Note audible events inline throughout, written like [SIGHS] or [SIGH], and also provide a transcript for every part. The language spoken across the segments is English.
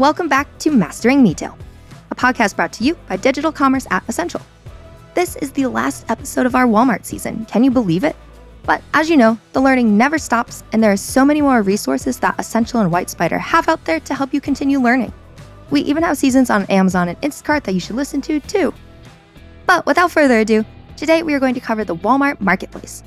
Welcome back to Mastering Retail, a podcast brought to you by Digital Commerce at Ascential. This is the last episode of our Walmart season. Can you believe it? But as you know, the learning never stops, and there are so many more resources that Ascential and WhyteSpyder have out there to help you continue learning. We even have seasons on Amazon and Instacart that you should listen to, too. But without further ado, today we are going to cover the Walmart Marketplace.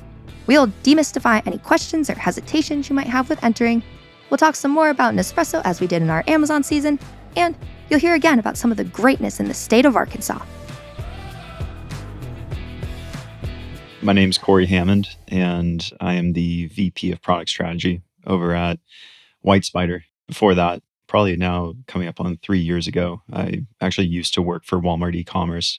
We'll demystify any questions or hesitations you might have with entering. We'll talk some more about Nespresso as we did in our Amazon season, and you'll hear again about some of the greatness in the state of Arkansas. My name is Corey Hammond, and I am the VP of Product Strategy over at WhyteSpyder. Before that, probably now coming up on three years ago, I actually used to work for Walmart e commerce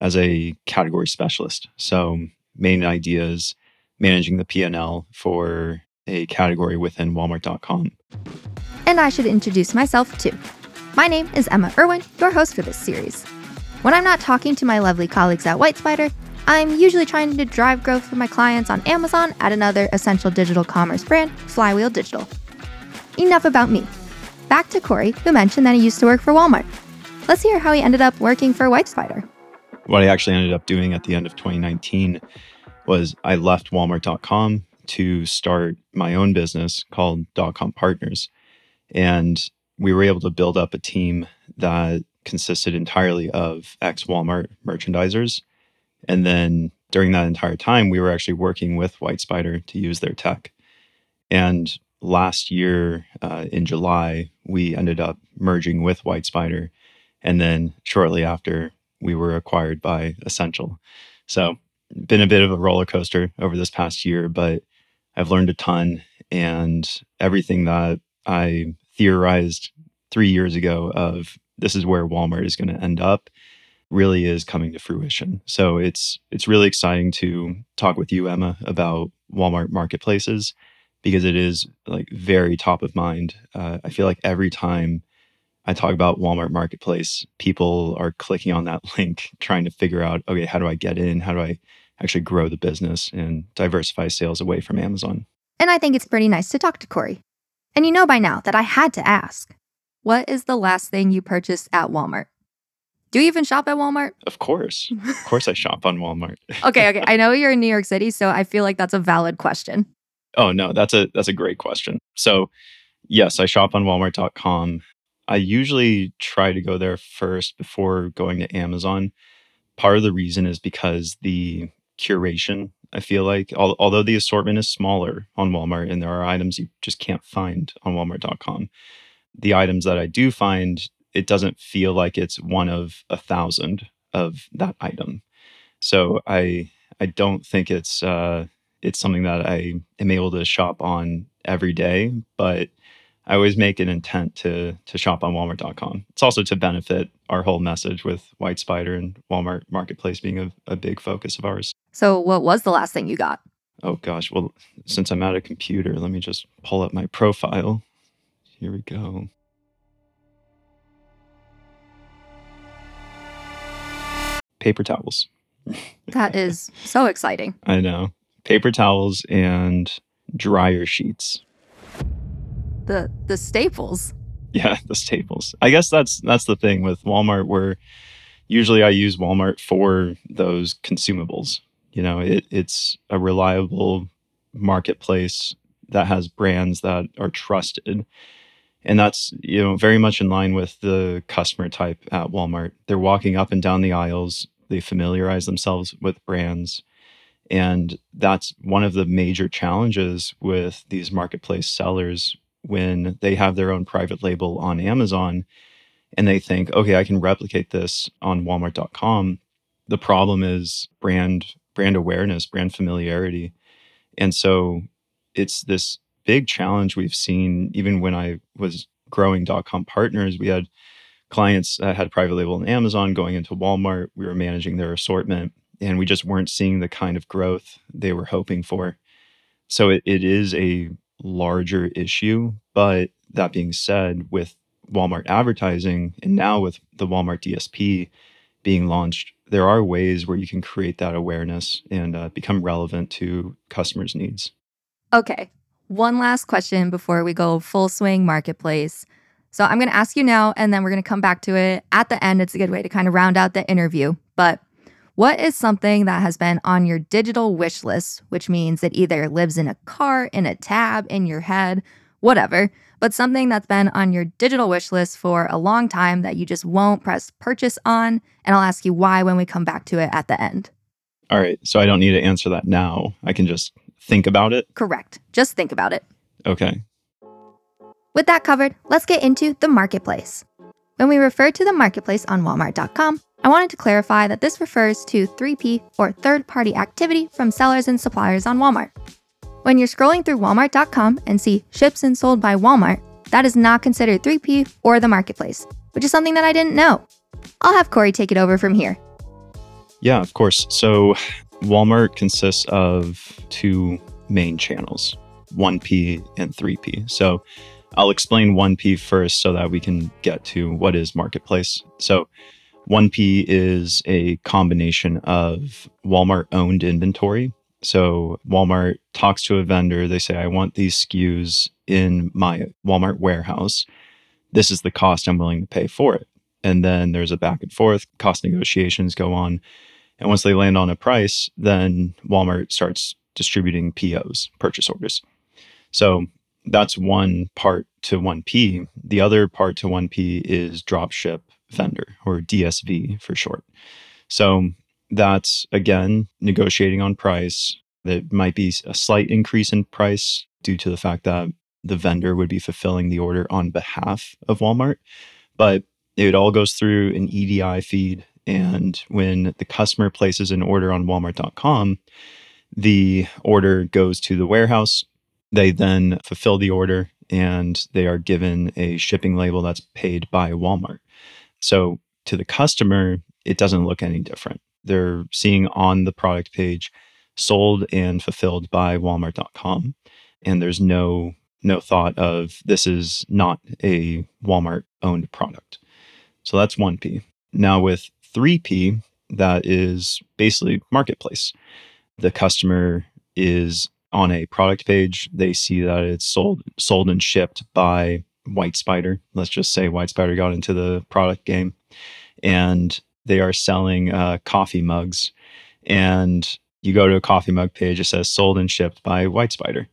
as a category specialist. So, main idea is managing the P&L for a category within walmart.com. And I should introduce myself too. My name is Emma Irwin, your host for this series. When I'm not talking to my lovely colleagues at WhyteSpyder, I'm usually trying to drive growth for my clients on Amazon at another Ascential digital commerce brand, Flywheel Digital. Enough about me. Back to Corey, who mentioned that he used to work for Walmart. Let's hear how he ended up working for White Spider. What I actually ended up doing at the end of 2019 was I left Walmart.com to start my own business called Dot-Com Partners. And we were able to build up a team that consisted entirely of ex Walmart merchandisers and then during that entire time, we were actually working with WhyteSpyder to use their tech. And last year uh, in July, we ended up merging with WhyteSpyder. And then shortly after, we were acquired by Ascential. So, been a bit of a roller coaster over this past year, but I've learned a ton. And everything that I theorized three years ago of this is where Walmart is going to end up really is coming to fruition. So it's it's really exciting to talk with you, Emma, about Walmart marketplaces because it is like very top of mind. Uh, I feel like every time I talk about Walmart Marketplace, people are clicking on that [LAUGHS] link, trying to figure out, okay, how do I get in? How do I actually grow the business and diversify sales away from Amazon? And I think it's pretty nice to talk to Corey. And you know by now that I had to ask what is the last thing you purchased at Walmart? Do you even shop at Walmart? Of course. Of course I shop on Walmart. [LAUGHS] okay, okay. I know you're in New York City, so I feel like that's a valid question. Oh, no, that's a that's a great question. So, yes, I shop on walmart.com. I usually try to go there first before going to Amazon. Part of the reason is because the curation, I feel like, although the assortment is smaller on Walmart and there are items you just can't find on walmart.com, the items that I do find it doesn't feel like it's one of a thousand of that item. So I I don't think it's uh, it's something that I am able to shop on every day, but I always make an intent to to shop on Walmart.com. It's also to benefit our whole message with WhyteSpyder and Walmart Marketplace being a, a big focus of ours. So, what was the last thing you got? Oh gosh, well, since I'm at a computer, let me just pull up my profile. Here we go. paper towels. [LAUGHS] that is so exciting. I know. Paper towels and dryer sheets. The the staples. Yeah, the staples. I guess that's that's the thing with Walmart where usually I use Walmart for those consumables. You know, it, it's a reliable marketplace that has brands that are trusted and that's you know very much in line with the customer type at Walmart. They're walking up and down the aisles, they familiarize themselves with brands, and that's one of the major challenges with these marketplace sellers when they have their own private label on Amazon and they think, okay, I can replicate this on walmart.com. The problem is brand brand awareness, brand familiarity. And so it's this big challenge we've seen even when I was growing Dot-Com partners. We had clients that had a private label on Amazon going into Walmart. We were managing their assortment and we just weren't seeing the kind of growth they were hoping for. So it, it is a larger issue. But that being said, with Walmart advertising and now with the Walmart DSP being launched, there are ways where you can create that awareness and uh, become relevant to customers' needs. Okay, one last question before we go full swing marketplace. So I'm going to ask you now, and then we're going to come back to it at the end. It's a good way to kind of round out the interview. But what is something that has been on your digital wish list, which means it either lives in a cart, in a tab, in your head, whatever, but something that's been on your digital wish list for a long time that you just won't press purchase on? And I'll ask you why when we come back to it at the end. All right. So I don't need to answer that now. I can just think about it. Correct. Just think about it. Okay. With that covered, let's get into the marketplace. When we refer to the marketplace on Walmart.com, I wanted to clarify that this refers to 3P or third party activity from sellers and suppliers on Walmart. When you're scrolling through Walmart.com and see ships and sold by Walmart, that is not considered 3P or the marketplace, which is something that I didn't know. I'll have Corey take it over from here. Yeah, of course. So Walmart consists of two main channels 1P and 3P. So I'll explain 1P first so that we can get to what is marketplace. So 1P is a combination of Walmart owned inventory. So Walmart talks to a vendor, they say, I want these SKUs in my Walmart warehouse. This is the cost I'm willing to pay for it. And then there's a back and forth, cost negotiations go on. And once they land on a price, then Walmart starts distributing POs, purchase orders. So that's one part to 1P. The other part to 1P is dropship vendor or DSV for short. So that's again negotiating on price. That might be a slight increase in price due to the fact that the vendor would be fulfilling the order on behalf of Walmart. But it all goes through an EDI feed. And when the customer places an order on walmart.com, the order goes to the warehouse they then fulfill the order and they are given a shipping label that's paid by Walmart. So to the customer, it doesn't look any different. They're seeing on the product page sold and fulfilled by walmart.com and there's no no thought of this is not a Walmart owned product. So that's 1P. Now with 3P that is basically marketplace. The customer is on a product page, they see that it's sold sold and shipped by WhyteSpyder. Let's just say WhyteSpyder got into the product game, and they are selling uh, coffee mugs. And you go to a coffee mug page, it says sold and shipped by WhyteSpyder.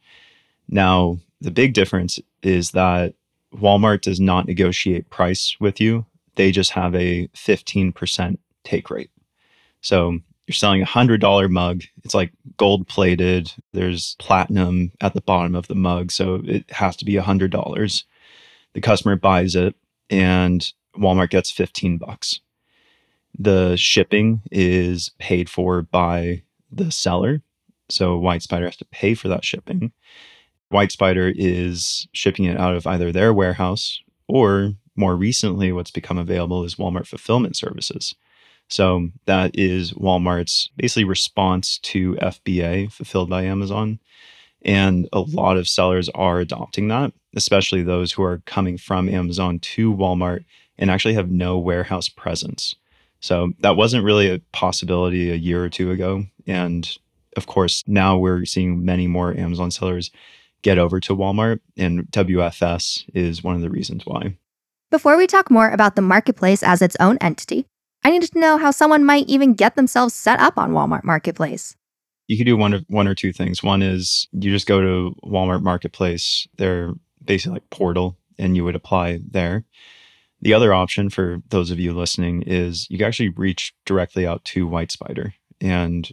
Now, the big difference is that Walmart does not negotiate price with you. They just have a 15% take rate. So you're selling a hundred dollar mug. It's like gold plated. There's platinum at the bottom of the mug, so it has to be a hundred dollars. The customer buys it, and Walmart gets fifteen bucks. The shipping is paid for by the seller, so WhyteSpyder has to pay for that shipping. WhyteSpyder is shipping it out of either their warehouse or more recently, what's become available is Walmart fulfillment services. So that is Walmart's basically response to FBA fulfilled by Amazon. And a lot of sellers are adopting that, especially those who are coming from Amazon to Walmart and actually have no warehouse presence. So that wasn't really a possibility a year or two ago. And of course, now we're seeing many more Amazon sellers get over to Walmart, and WFS is one of the reasons why. Before we talk more about the marketplace as its own entity, I needed to know how someone might even get themselves set up on Walmart Marketplace. You could do one of one or two things. One is you just go to Walmart Marketplace, their basically like portal, and you would apply there. The other option for those of you listening is you can actually reach directly out to WhyteSpyder and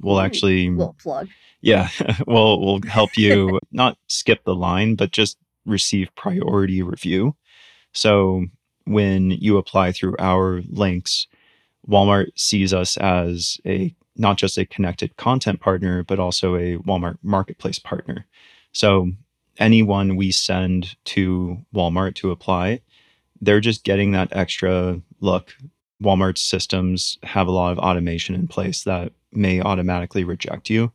we'll actually we'll plug. Yeah, [LAUGHS] we'll we'll help you [LAUGHS] not skip the line, but just receive priority review. So when you apply through our links, Walmart sees us as a not just a connected content partner, but also a Walmart marketplace partner. So anyone we send to Walmart to apply, they're just getting that extra look. Walmart's systems have a lot of automation in place that may automatically reject you.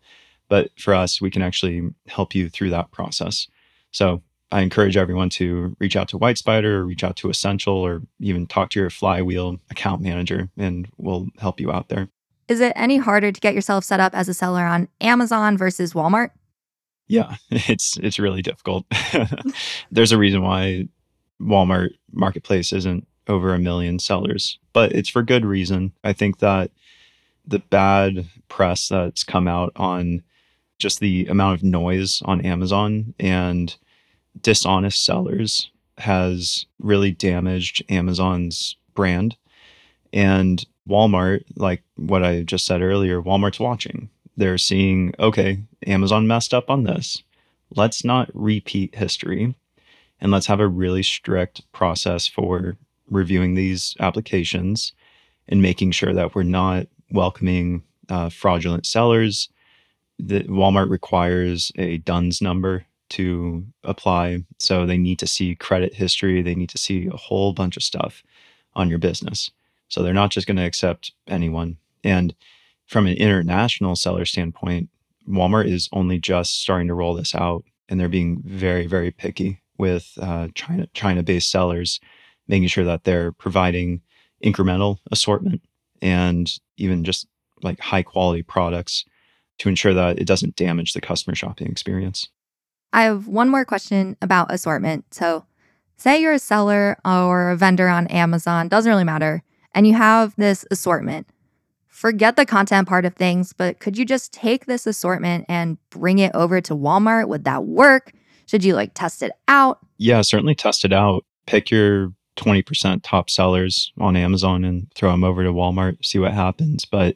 But for us, we can actually help you through that process. So I encourage everyone to reach out to WhyteSpyder or reach out to Ascential or even talk to your Flywheel account manager and we'll help you out there. Is it any harder to get yourself set up as a seller on Amazon versus Walmart? Yeah, [LAUGHS] it's it's really difficult. [LAUGHS] There's a reason why Walmart marketplace isn't over a million sellers, but it's for good reason. I think that the bad press that's come out on just the amount of noise on Amazon and dishonest sellers has really damaged Amazon's brand. And Walmart, like what I just said earlier, Walmart's watching. They're seeing, okay, Amazon messed up on this. Let's not repeat history and let's have a really strict process for reviewing these applications and making sure that we're not welcoming uh, fraudulent sellers. That Walmart requires a DUNS number to apply. So they need to see credit history, they need to see a whole bunch of stuff on your business. So they're not just going to accept anyone. And from an international seller standpoint, Walmart is only just starting to roll this out and they're being very, very picky with uh, China China based sellers, making sure that they're providing incremental assortment and even just like high quality products to ensure that it doesn't damage the customer shopping experience. I have one more question about assortment. So, say you're a seller or a vendor on Amazon, doesn't really matter, and you have this assortment. Forget the content part of things, but could you just take this assortment and bring it over to Walmart? Would that work? Should you like test it out? Yeah, certainly test it out. Pick your 20% top sellers on Amazon and throw them over to Walmart, see what happens. But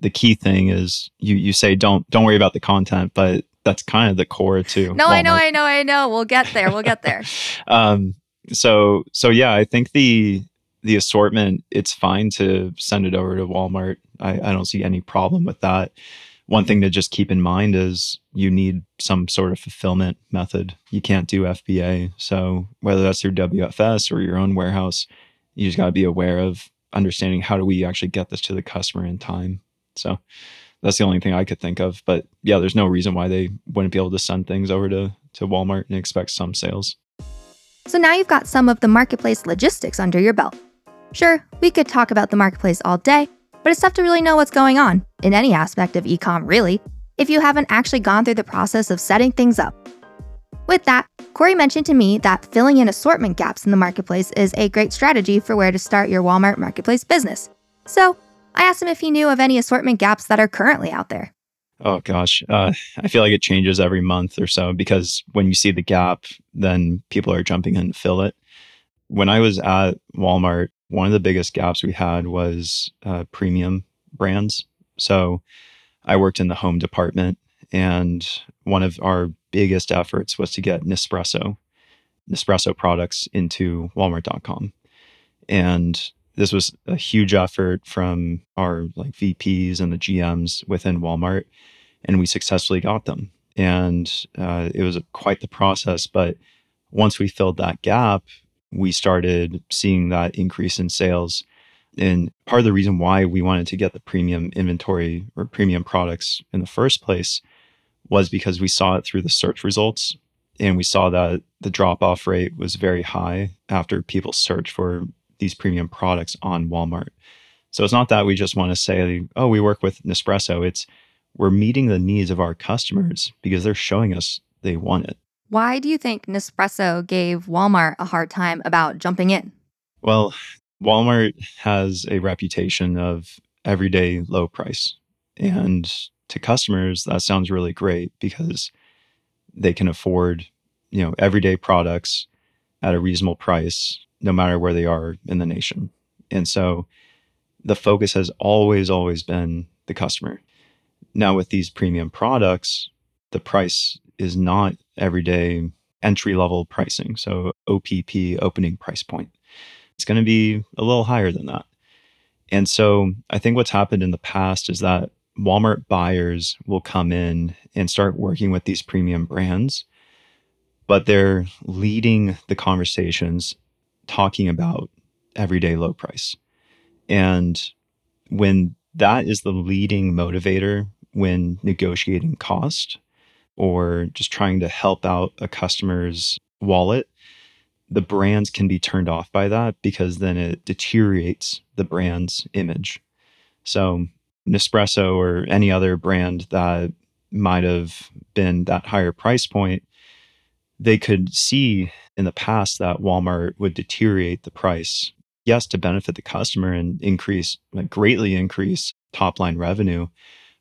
the key thing is you you say don't don't worry about the content, but that's kind of the core too. No, Walmart. I know, I know, I know. We'll get there. We'll get there. [LAUGHS] um so so yeah, I think the the assortment, it's fine to send it over to Walmart. I, I don't see any problem with that one thing to just keep in mind is you need some sort of fulfillment method. You can't do FBA. So whether that's through WFS or your own warehouse, you just got to be aware of understanding how do we actually get this to the customer in time. So that's the only thing I could think of. But yeah, there's no reason why they wouldn't be able to send things over to, to Walmart and expect some sales. So now you've got some of the marketplace logistics under your belt. Sure, we could talk about the marketplace all day, but it's tough to really know what's going on, in any aspect of ecom really, if you haven't actually gone through the process of setting things up. With that, Corey mentioned to me that filling in assortment gaps in the marketplace is a great strategy for where to start your Walmart marketplace business. So I asked him if he knew of any assortment gaps that are currently out there. Oh gosh, uh, [LAUGHS] I feel like it changes every month or so because when you see the gap, then people are jumping in to fill it. When I was at Walmart, one of the biggest gaps we had was uh, premium brands. So I worked in the home department, and one of our biggest efforts was to get Nespresso, Nespresso products into Walmart.com. And this was a huge effort from our like VPs and the GMs within Walmart, and we successfully got them. And uh, it was quite the process. But once we filled that gap, we started seeing that increase in sales. And part of the reason why we wanted to get the premium inventory or premium products in the first place was because we saw it through the search results and we saw that the drop off rate was very high after people search for these premium products on Walmart. So it's not that we just want to say, oh, we work with Nespresso. It's we're meeting the needs of our customers because they're showing us they want it. Why do you think Nespresso gave Walmart a hard time about jumping in? Well, Walmart has a reputation of everyday low price. Mm-hmm. And to customers, that sounds really great because they can afford, you know, everyday products at a reasonable price, no matter where they are in the nation. And so the focus has always, always been the customer. Now, with these premium products, the price is not everyday entry level pricing. So OPP, opening price point. It's going to be a little higher than that. And so I think what's happened in the past is that Walmart buyers will come in and start working with these premium brands, but they're leading the conversations talking about everyday low price. And when that is the leading motivator when negotiating cost, or just trying to help out a customer's wallet, the brands can be turned off by that because then it deteriorates the brand's image. So, Nespresso or any other brand that might have been that higher price point, they could see in the past that Walmart would deteriorate the price, yes, to benefit the customer and increase, like greatly increase top line revenue,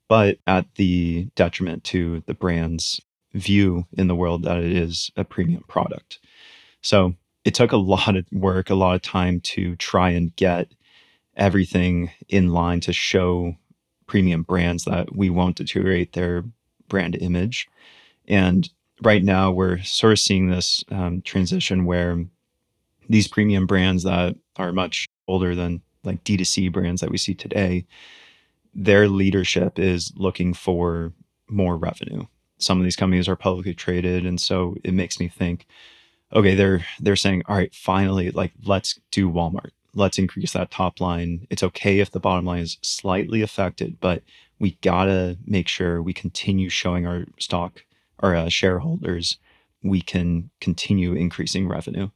but at the detriment to the brand's view in the world that it is a premium product. So it took a [LAUGHS] lot of work, a lot of time to try and get everything in line to show premium brands that we won't deteriorate their brand image. And right now, we're sort of seeing this um, transition where these premium brands that are much older than like D2C brands that we see today, their leadership is looking for more revenue. Some of these companies are publicly traded. And so it makes me think, okay, they're they're saying, all right, finally, like let's do Walmart. Let's increase that top line. It's okay if the bottom line is slightly affected, but we gotta make sure we continue showing our stock, our uh, shareholders, we can continue increasing revenue.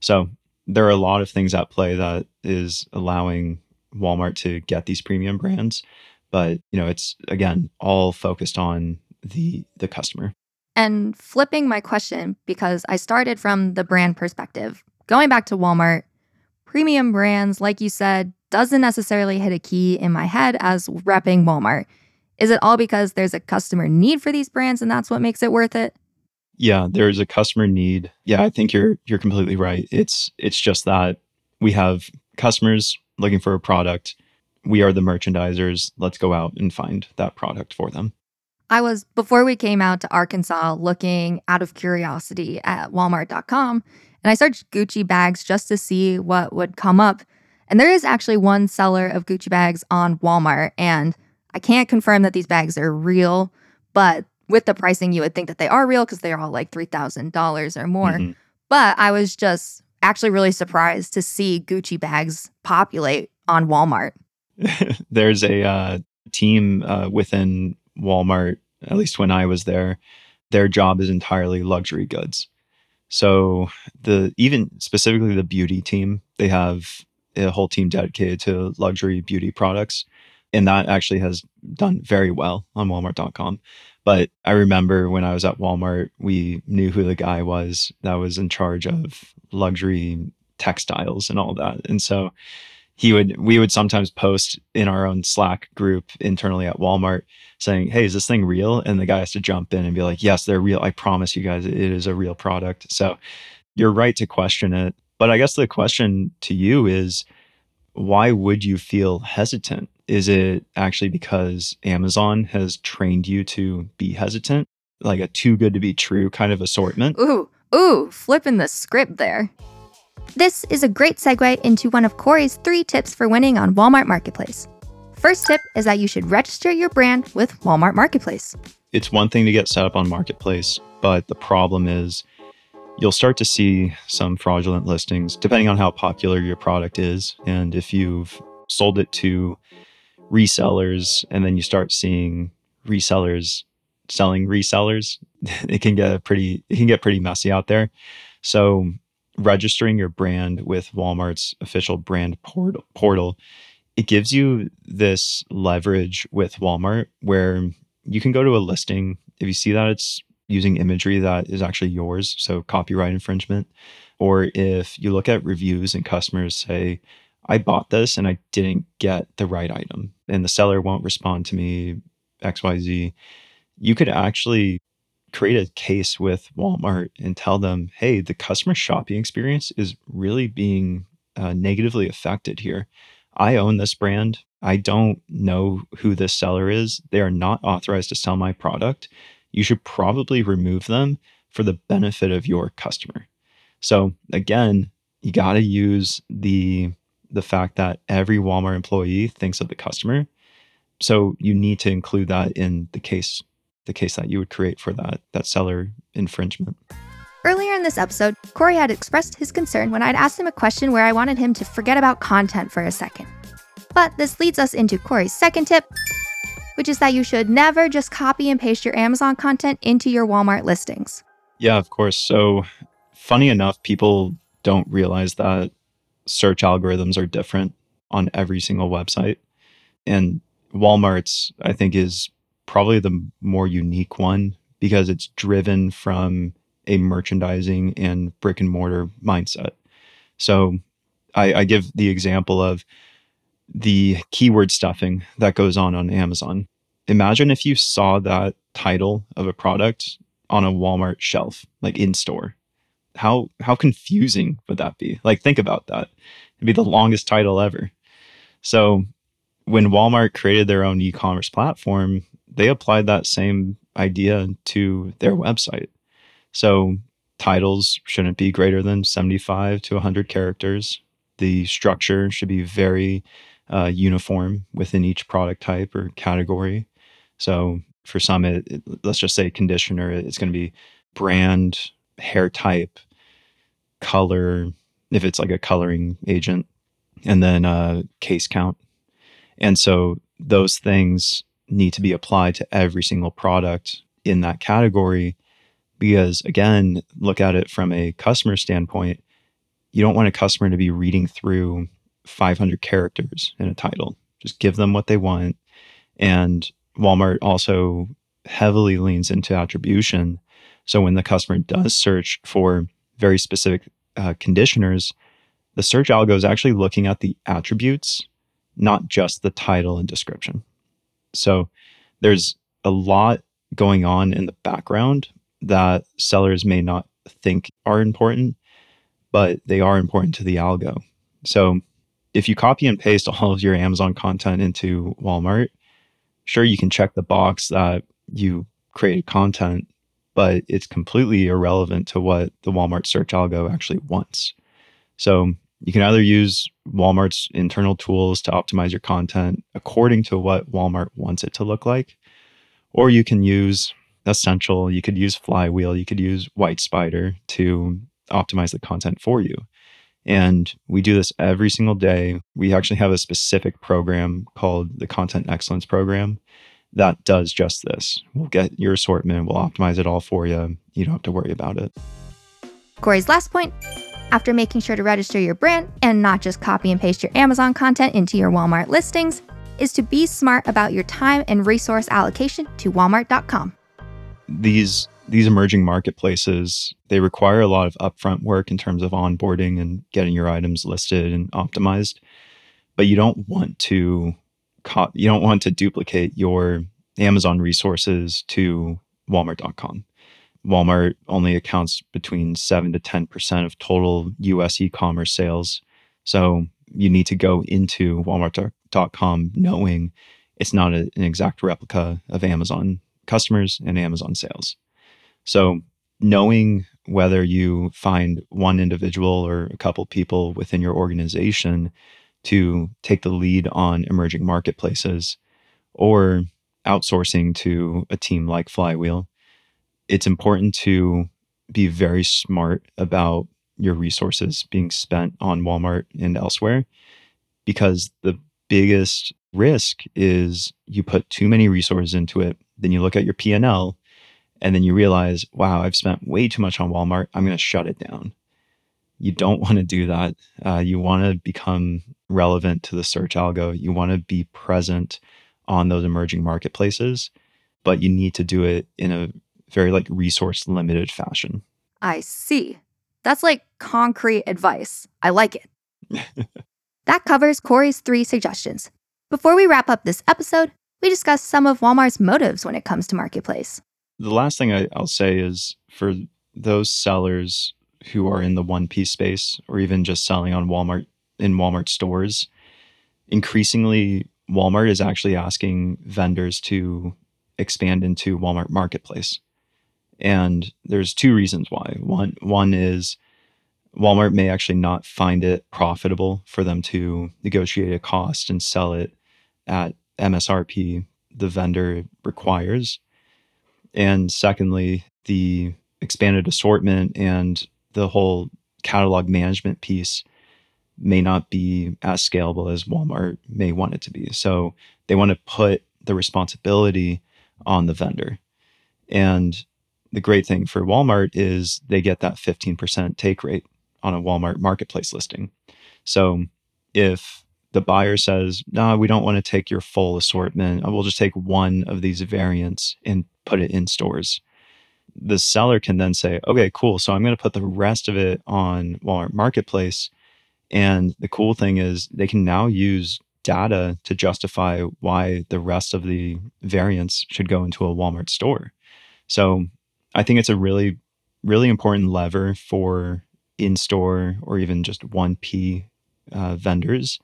So there are a lot of things at play that is allowing Walmart to get these premium brands, but you know, it's again all focused on the the customer. And flipping my question because I started from the brand perspective. Going back to Walmart, premium brands like you said doesn't necessarily hit a key in my head as repping Walmart. Is it all because there's a customer need for these brands and that's what makes it worth it? Yeah, there's a customer need. Yeah, I think you're you're completely right. It's it's just that we have customers looking for a product. We are the merchandisers. Let's go out and find that product for them. I was, before we came out to Arkansas, looking out of curiosity at walmart.com and I searched Gucci bags just to see what would come up. And there is actually one seller of Gucci bags on Walmart. And I can't confirm that these bags are real, but with the pricing, you would think that they are real because they're all like $3,000 or more. Mm-hmm. But I was just actually really surprised to see Gucci bags populate on Walmart. [LAUGHS] There's a uh, team uh, within Walmart, at least when I was there, their job is entirely luxury goods. So the even specifically the beauty team, they have a whole team dedicated to luxury beauty products. And that actually has done very well on walmart.com. But I remember when I was at Walmart, we knew who the guy was that was in charge of luxury textiles and all that. And so he would we would sometimes post in our own Slack group internally at Walmart saying, "Hey, is this thing real?" And the guy has to jump in and be like, "Yes, they're real. I promise you guys, it is a real product." So you're right to question it, but I guess the question to you is, why would you feel hesitant? Is it actually because Amazon has trained you to be hesitant, like a too good to be true kind of assortment? Ooh, ooh, flipping the script there. This is a great segue into one of Corey's three tips for winning on Walmart Marketplace. First tip is that you should register your brand with Walmart Marketplace. It's one thing to get set up on Marketplace, but the problem is you'll start to see some fraudulent listings depending on how popular your product is. And if you've sold it to resellers and then you start seeing resellers selling resellers, [LAUGHS] it can get pretty it can get pretty messy out there. So registering your brand with Walmart's official brand portal, portal, it gives you this leverage with Walmart where you can go to a listing if you see that it's using imagery that is actually yours, so copyright infringement, or if you look at reviews and customers say, I bought this and I didn't get the right item and the seller won't respond to me, XYZ, you could actually create a case with Walmart and tell them, hey, the customer shopping experience is really being uh, negatively affected here. I own this brand. I don't know who this seller is. They are not authorized to sell my product. You should probably remove them for the benefit of your customer. So again, you got to use the the fact that every Walmart employee thinks of the customer. So you need to include that in the case the case that you would create for that that seller infringement. Earlier in this episode, Corey had expressed his concern when I'd asked him a question where I wanted him to forget about content for a second. But this leads us into Corey's second tip, which is that you should never just copy and paste your Amazon content into your Walmart listings. Yeah, of course. So, funny enough, people don't realize that search algorithms are different on every single website. And Walmart's, I think, is probably the more unique one because it's driven from a merchandising and brick and mortar mindset. So I, I give the example of the keyword stuffing that goes on on Amazon. Imagine if you saw that title of a product on a Walmart shelf, like in store. How how confusing would that be? Like think about that. It'd be the longest title ever. So when Walmart created their own e-commerce platform, they applied that same idea to their website. So titles shouldn't be greater than 75 to 100 characters. The structure should be very uh, uniform within each product type or category. So for some, it, it, let's just say conditioner, it's going to be brand, hair type, color, if it's like a coloring agent, and then uh, case count. And so those things need to be applied to every single product in that category because again look at it from a customer standpoint. You don't want a customer to be reading through 500 characters in a title. Just give them what they want. And walmart also heavily leans into attribution so when the customer does search for very specific uh, conditioners the search algo is actually looking at the attributes not just the title and description so there's a lot going on in the background that sellers may not think are important, but they are important to the algo. So if you copy and paste [LAUGHS] all of your Amazon content into Walmart, sure, you can check the box that you created content, but it's completely irrelevant to what the Walmart search algo actually wants. So you can either use Walmart's internal tools to optimize your content according to what Walmart wants it to look like, or you can use Ascential, you could use Flywheel, you could use WhyteSpyder to optimize the content for you. And we do this every single day. We actually have a specific program called the Content Excellence Program that does just this. We'll get your assortment, we'll optimize it all for you. You don't have to worry about it. Corey's last point after making sure to register your brand and not just copy and paste your Amazon content into your Walmart listings, is to be smart about your time and resource allocation to walmart.com. These these emerging marketplaces, they require a lot of upfront work in terms of onboarding and getting your items listed and optimized. But you don't want to you don't want to duplicate your Amazon resources to walmart.com. Walmart only accounts between 7 to 10% of total US e-commerce sales. So you need to go into walmart.com knowing it's not a, an exact replica of Amazon customers and Amazon sales. So knowing whether you find one individual or a couple people within your organization to take the lead on emerging marketplaces or outsourcing to a team like Flywheel. It's important to be very smart about your resources being spent on Walmart and elsewhere because the biggest risk is you put too many resources into it then you look at your P&L and then you realize wow I've spent way too much on Walmart I'm going to shut it down you don't want to do that uh, you want to become relevant to the search algo you want to be present on those emerging marketplaces but you need to do it in a very like resource limited fashion. I see. That's like concrete advice. I like it. [LAUGHS] that covers Corey's three suggestions. Before we wrap up this episode, we discuss some of Walmart's motives when it comes to marketplace. The last thing I, will say is for those sellers who are in the one piece space or even just selling on Walmart in Walmart stores, increasingly Walmart is actually asking vendors to expand into Walmart Marketplace. And there's two reasons why. One one is Walmart may actually not find it profitable for them to negotiate a cost and sell it at MSRP the vendor requires. And secondly, the expanded assortment and the whole catalog management piece may not be as scalable as Walmart may want it to be. So they want to put the responsibility on the vendor. And the great thing for Walmart is they get that 15% take rate on a Walmart marketplace listing. So if the buyer says, no, we don't want to take your full assortment, we'll just take one of these variants and put it in stores. The seller can then say, okay, cool. So I'm going to put the rest of it on Walmart Marketplace. And the cool thing is they can now use data to justify why the rest of the variants should go into a Walmart store. So I think it's a really, really important lever for in store or even just 1P uh, vendors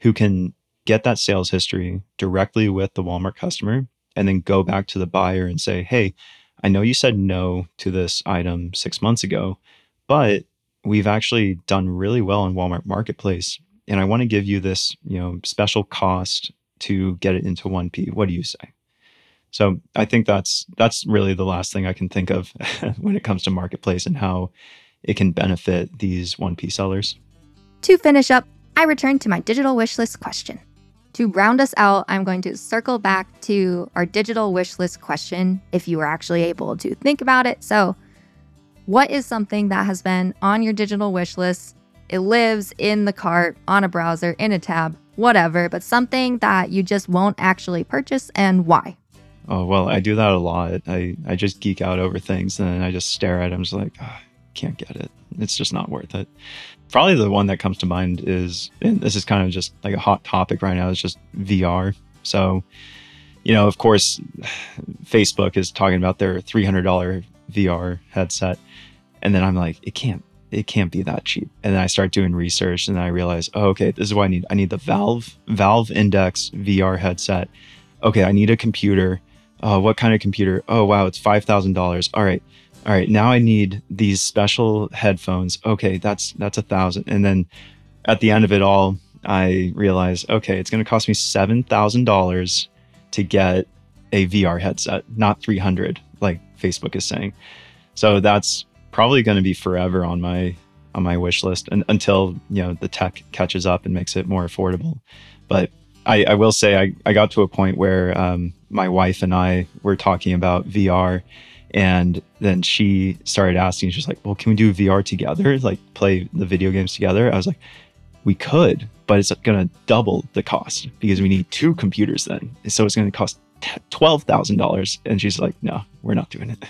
who can get that sales history directly with the Walmart customer and then go back to the buyer and say, hey, I know you said no to this item six months ago, but we've actually done really well in Walmart Marketplace. And I want to give you this, you know, special cost to get it into 1P. What do you say? So I think that's that's really the last thing I can think of [LAUGHS] when it comes to marketplace and how it can benefit these 1P sellers. To finish up, I return to my digital wish list question. To round us out, I'm going to circle back to our digital wish list question if you were actually able to think about it. So, what is something that has been on your digital wish list? It lives in the cart, on a browser, in a tab, whatever, but something that you just won't actually purchase and why? Oh, well, I do that a lot. I, I just geek out over things and I just stare at them, just like, oh, can't get it. It's just not worth it. Probably the one that comes to mind is, and this is kind of just like a hot topic right now, is just VR. So, you know, of course, [SIGHS] Facebook is talking about their $300 VR headset. And then I'm like, it can't, it can't be that cheap. And then I start doing research and I realize, oh, okay, this is what I need. I need the Valve, Valve Index VR headset. Okay, I need a computer. Uh, what kind of computer? Oh, wow, it's $5,000. All right all right, now I need these special headphones. Okay, that's that's a thousand. And then at the end of it all, I realize, okay, it's going to cost me seven thousand dollars to get a VR headset, not three hundred, like Facebook is saying. So that's probably going to be forever on my on my wish list and, until you know the tech catches up and makes it more affordable. But I, I will say I, I got to a point where um, my wife and I were talking about VR and then she started asking, she's like, well, can we do VR together? Like play the video games together? I was like, we could, but it's going to double the cost because we need two computers then. So it's going to cost $12,000. And she's like, no, we're not doing it.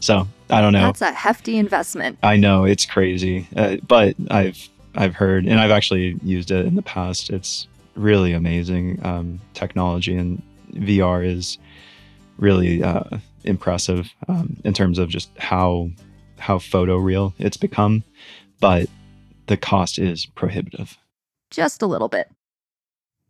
So I don't know. That's a hefty investment. I know it's crazy, uh, but I've I've heard and I've actually used it in the past. It's really amazing um, technology, and VR is really uh, impressive um, in terms of just how how photo real it's become, but the cost is prohibitive. Just a little bit.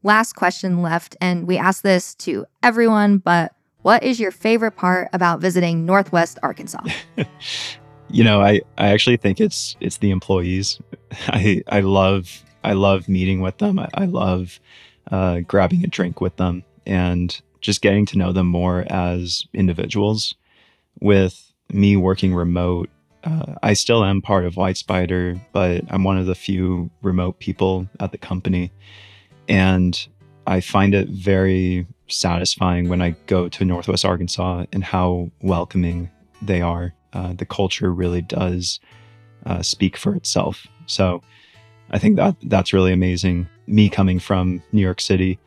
Last question left, and we ask this to everyone, but what is your favorite part about visiting Northwest Arkansas? [LAUGHS] you know, I, I actually think it's it's the employees. [LAUGHS] I I love I love meeting with them. I, I love uh, grabbing a drink with them, and just getting to know them more as individuals. With me working remote, uh, I still am part of WhyteSpyder, but I'm one of the few remote people at the company. And I find it very satisfying when I go to Northwest Arkansas and how welcoming they are. Uh, the culture really does uh, speak for itself. So I think that that's really amazing. Me coming from New York City,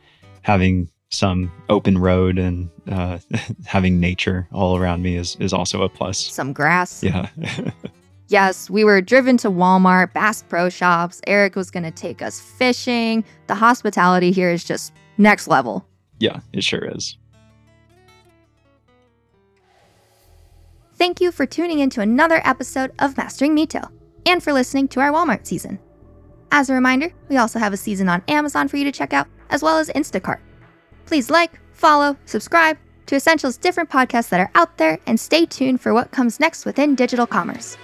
having some open road and uh, [LAUGHS] having nature all around me is is also a plus. Some grass. Yeah. [LAUGHS] yes, we were driven to Walmart, Bass Pro Shops. Eric was going to take us fishing. The hospitality here is just next level. Yeah, it sure is. Thank you for tuning in to another episode of Mastering Mito and for listening to our Walmart season. As a reminder, we also have a season on Amazon for you to check out, as well as Instacart. Please like, follow, subscribe to Ascential's different podcasts that are out there, and stay tuned for what comes next within digital commerce.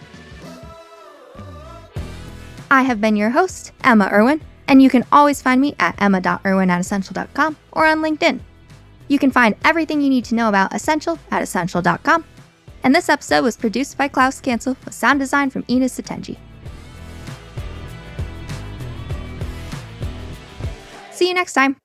I have been your host, Emma Irwin, and you can always find me at emma.irwin at ascential.com or on LinkedIn. You can find everything you need to know about Ascential at ascential.com. And this episode was produced by Klaus Cancel with sound design from Ina Satenji. See you next time.